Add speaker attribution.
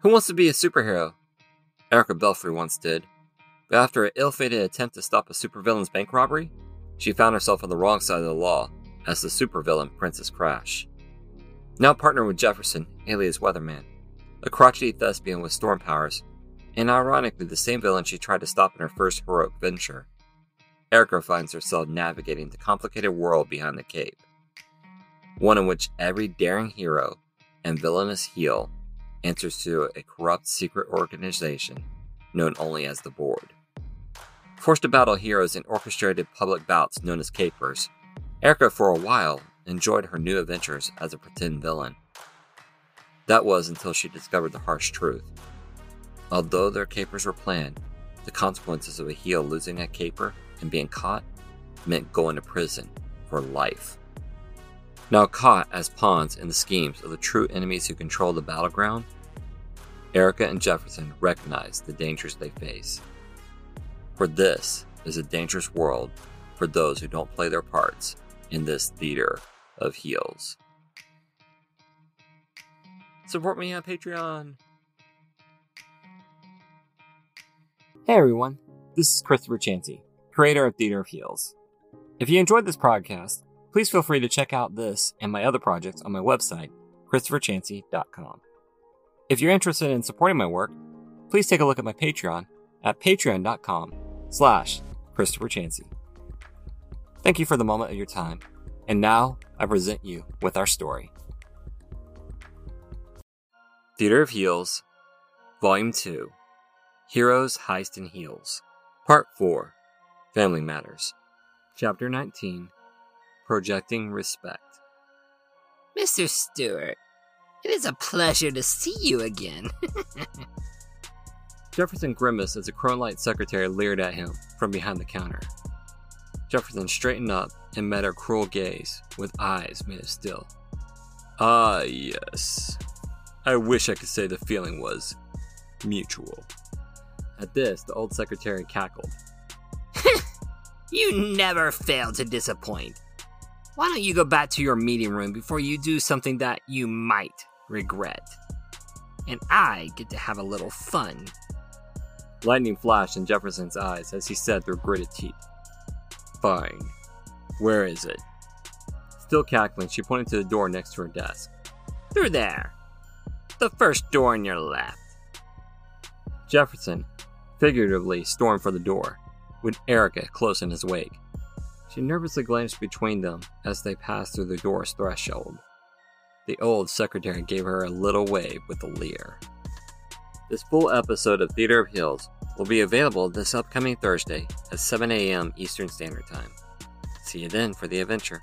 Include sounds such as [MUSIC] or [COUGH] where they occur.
Speaker 1: Who wants to be a superhero? Erica Belfry once did. But after an ill fated attempt to stop a supervillain's bank robbery, she found herself on the wrong side of the law as the supervillain Princess Crash. Now partnered with Jefferson, alias Weatherman, a crotchety thespian with storm powers, and ironically the same villain she tried to stop in her first heroic venture. Erica finds herself navigating the complicated world behind the cape, one in which every daring hero and villainous heel answers to a corrupt secret organization known only as the Board. Forced to battle heroes in orchestrated public bouts known as capers, Erica for a while enjoyed her new adventures as a pretend villain. That was until she discovered the harsh truth. Although their capers were planned, the consequences of a heel losing a caper and being caught meant going to prison for life. Now caught as pawns in the schemes of the true enemies who control the battleground, Erica and Jefferson recognize the dangers they face. For this is a dangerous world for those who don't play their parts in this theater of heels. Support me on Patreon. Hey everyone, this is Christopher Chancy, creator of Theater of Heels. If you enjoyed this podcast, please feel free to check out this and my other projects on my website, christopherchancy.com. If you're interested in supporting my work, please take a look at my Patreon at patreon.com slash Christopher Chancy. Thank you for the moment of your time, and now I present you with our story. Theater of Heels, Volume 2 Heroes, Heist, and Heels, Part 4 Family Matters, Chapter 19 Projecting Respect.
Speaker 2: Mr. Stewart, it is a pleasure to see you again. [LAUGHS]
Speaker 1: Jefferson grimaced as the crone-like secretary leered at him from behind the counter. Jefferson straightened up and met her cruel gaze with eyes made of steel. Ah, yes. I wish I could say the feeling was mutual. At this, the old secretary cackled. [LAUGHS]
Speaker 2: you never fail to disappoint. Why don't you go back to your meeting room before you do something that you might regret? And I get to have a little fun.
Speaker 1: Lightning flashed in Jefferson's eyes as he said through gritted teeth. Fine. Where is it? Still cackling, she pointed to the door next to her desk.
Speaker 2: Through there the first door on your left.
Speaker 1: Jefferson figuratively stormed for the door, with Erica close in his wake. She nervously glanced between them as they passed through the door's threshold. The old secretary gave her a little wave with a leer. This full episode of Theater of Heels will be available this upcoming Thursday at 7 a.m. Eastern Standard Time. See you then for the adventure.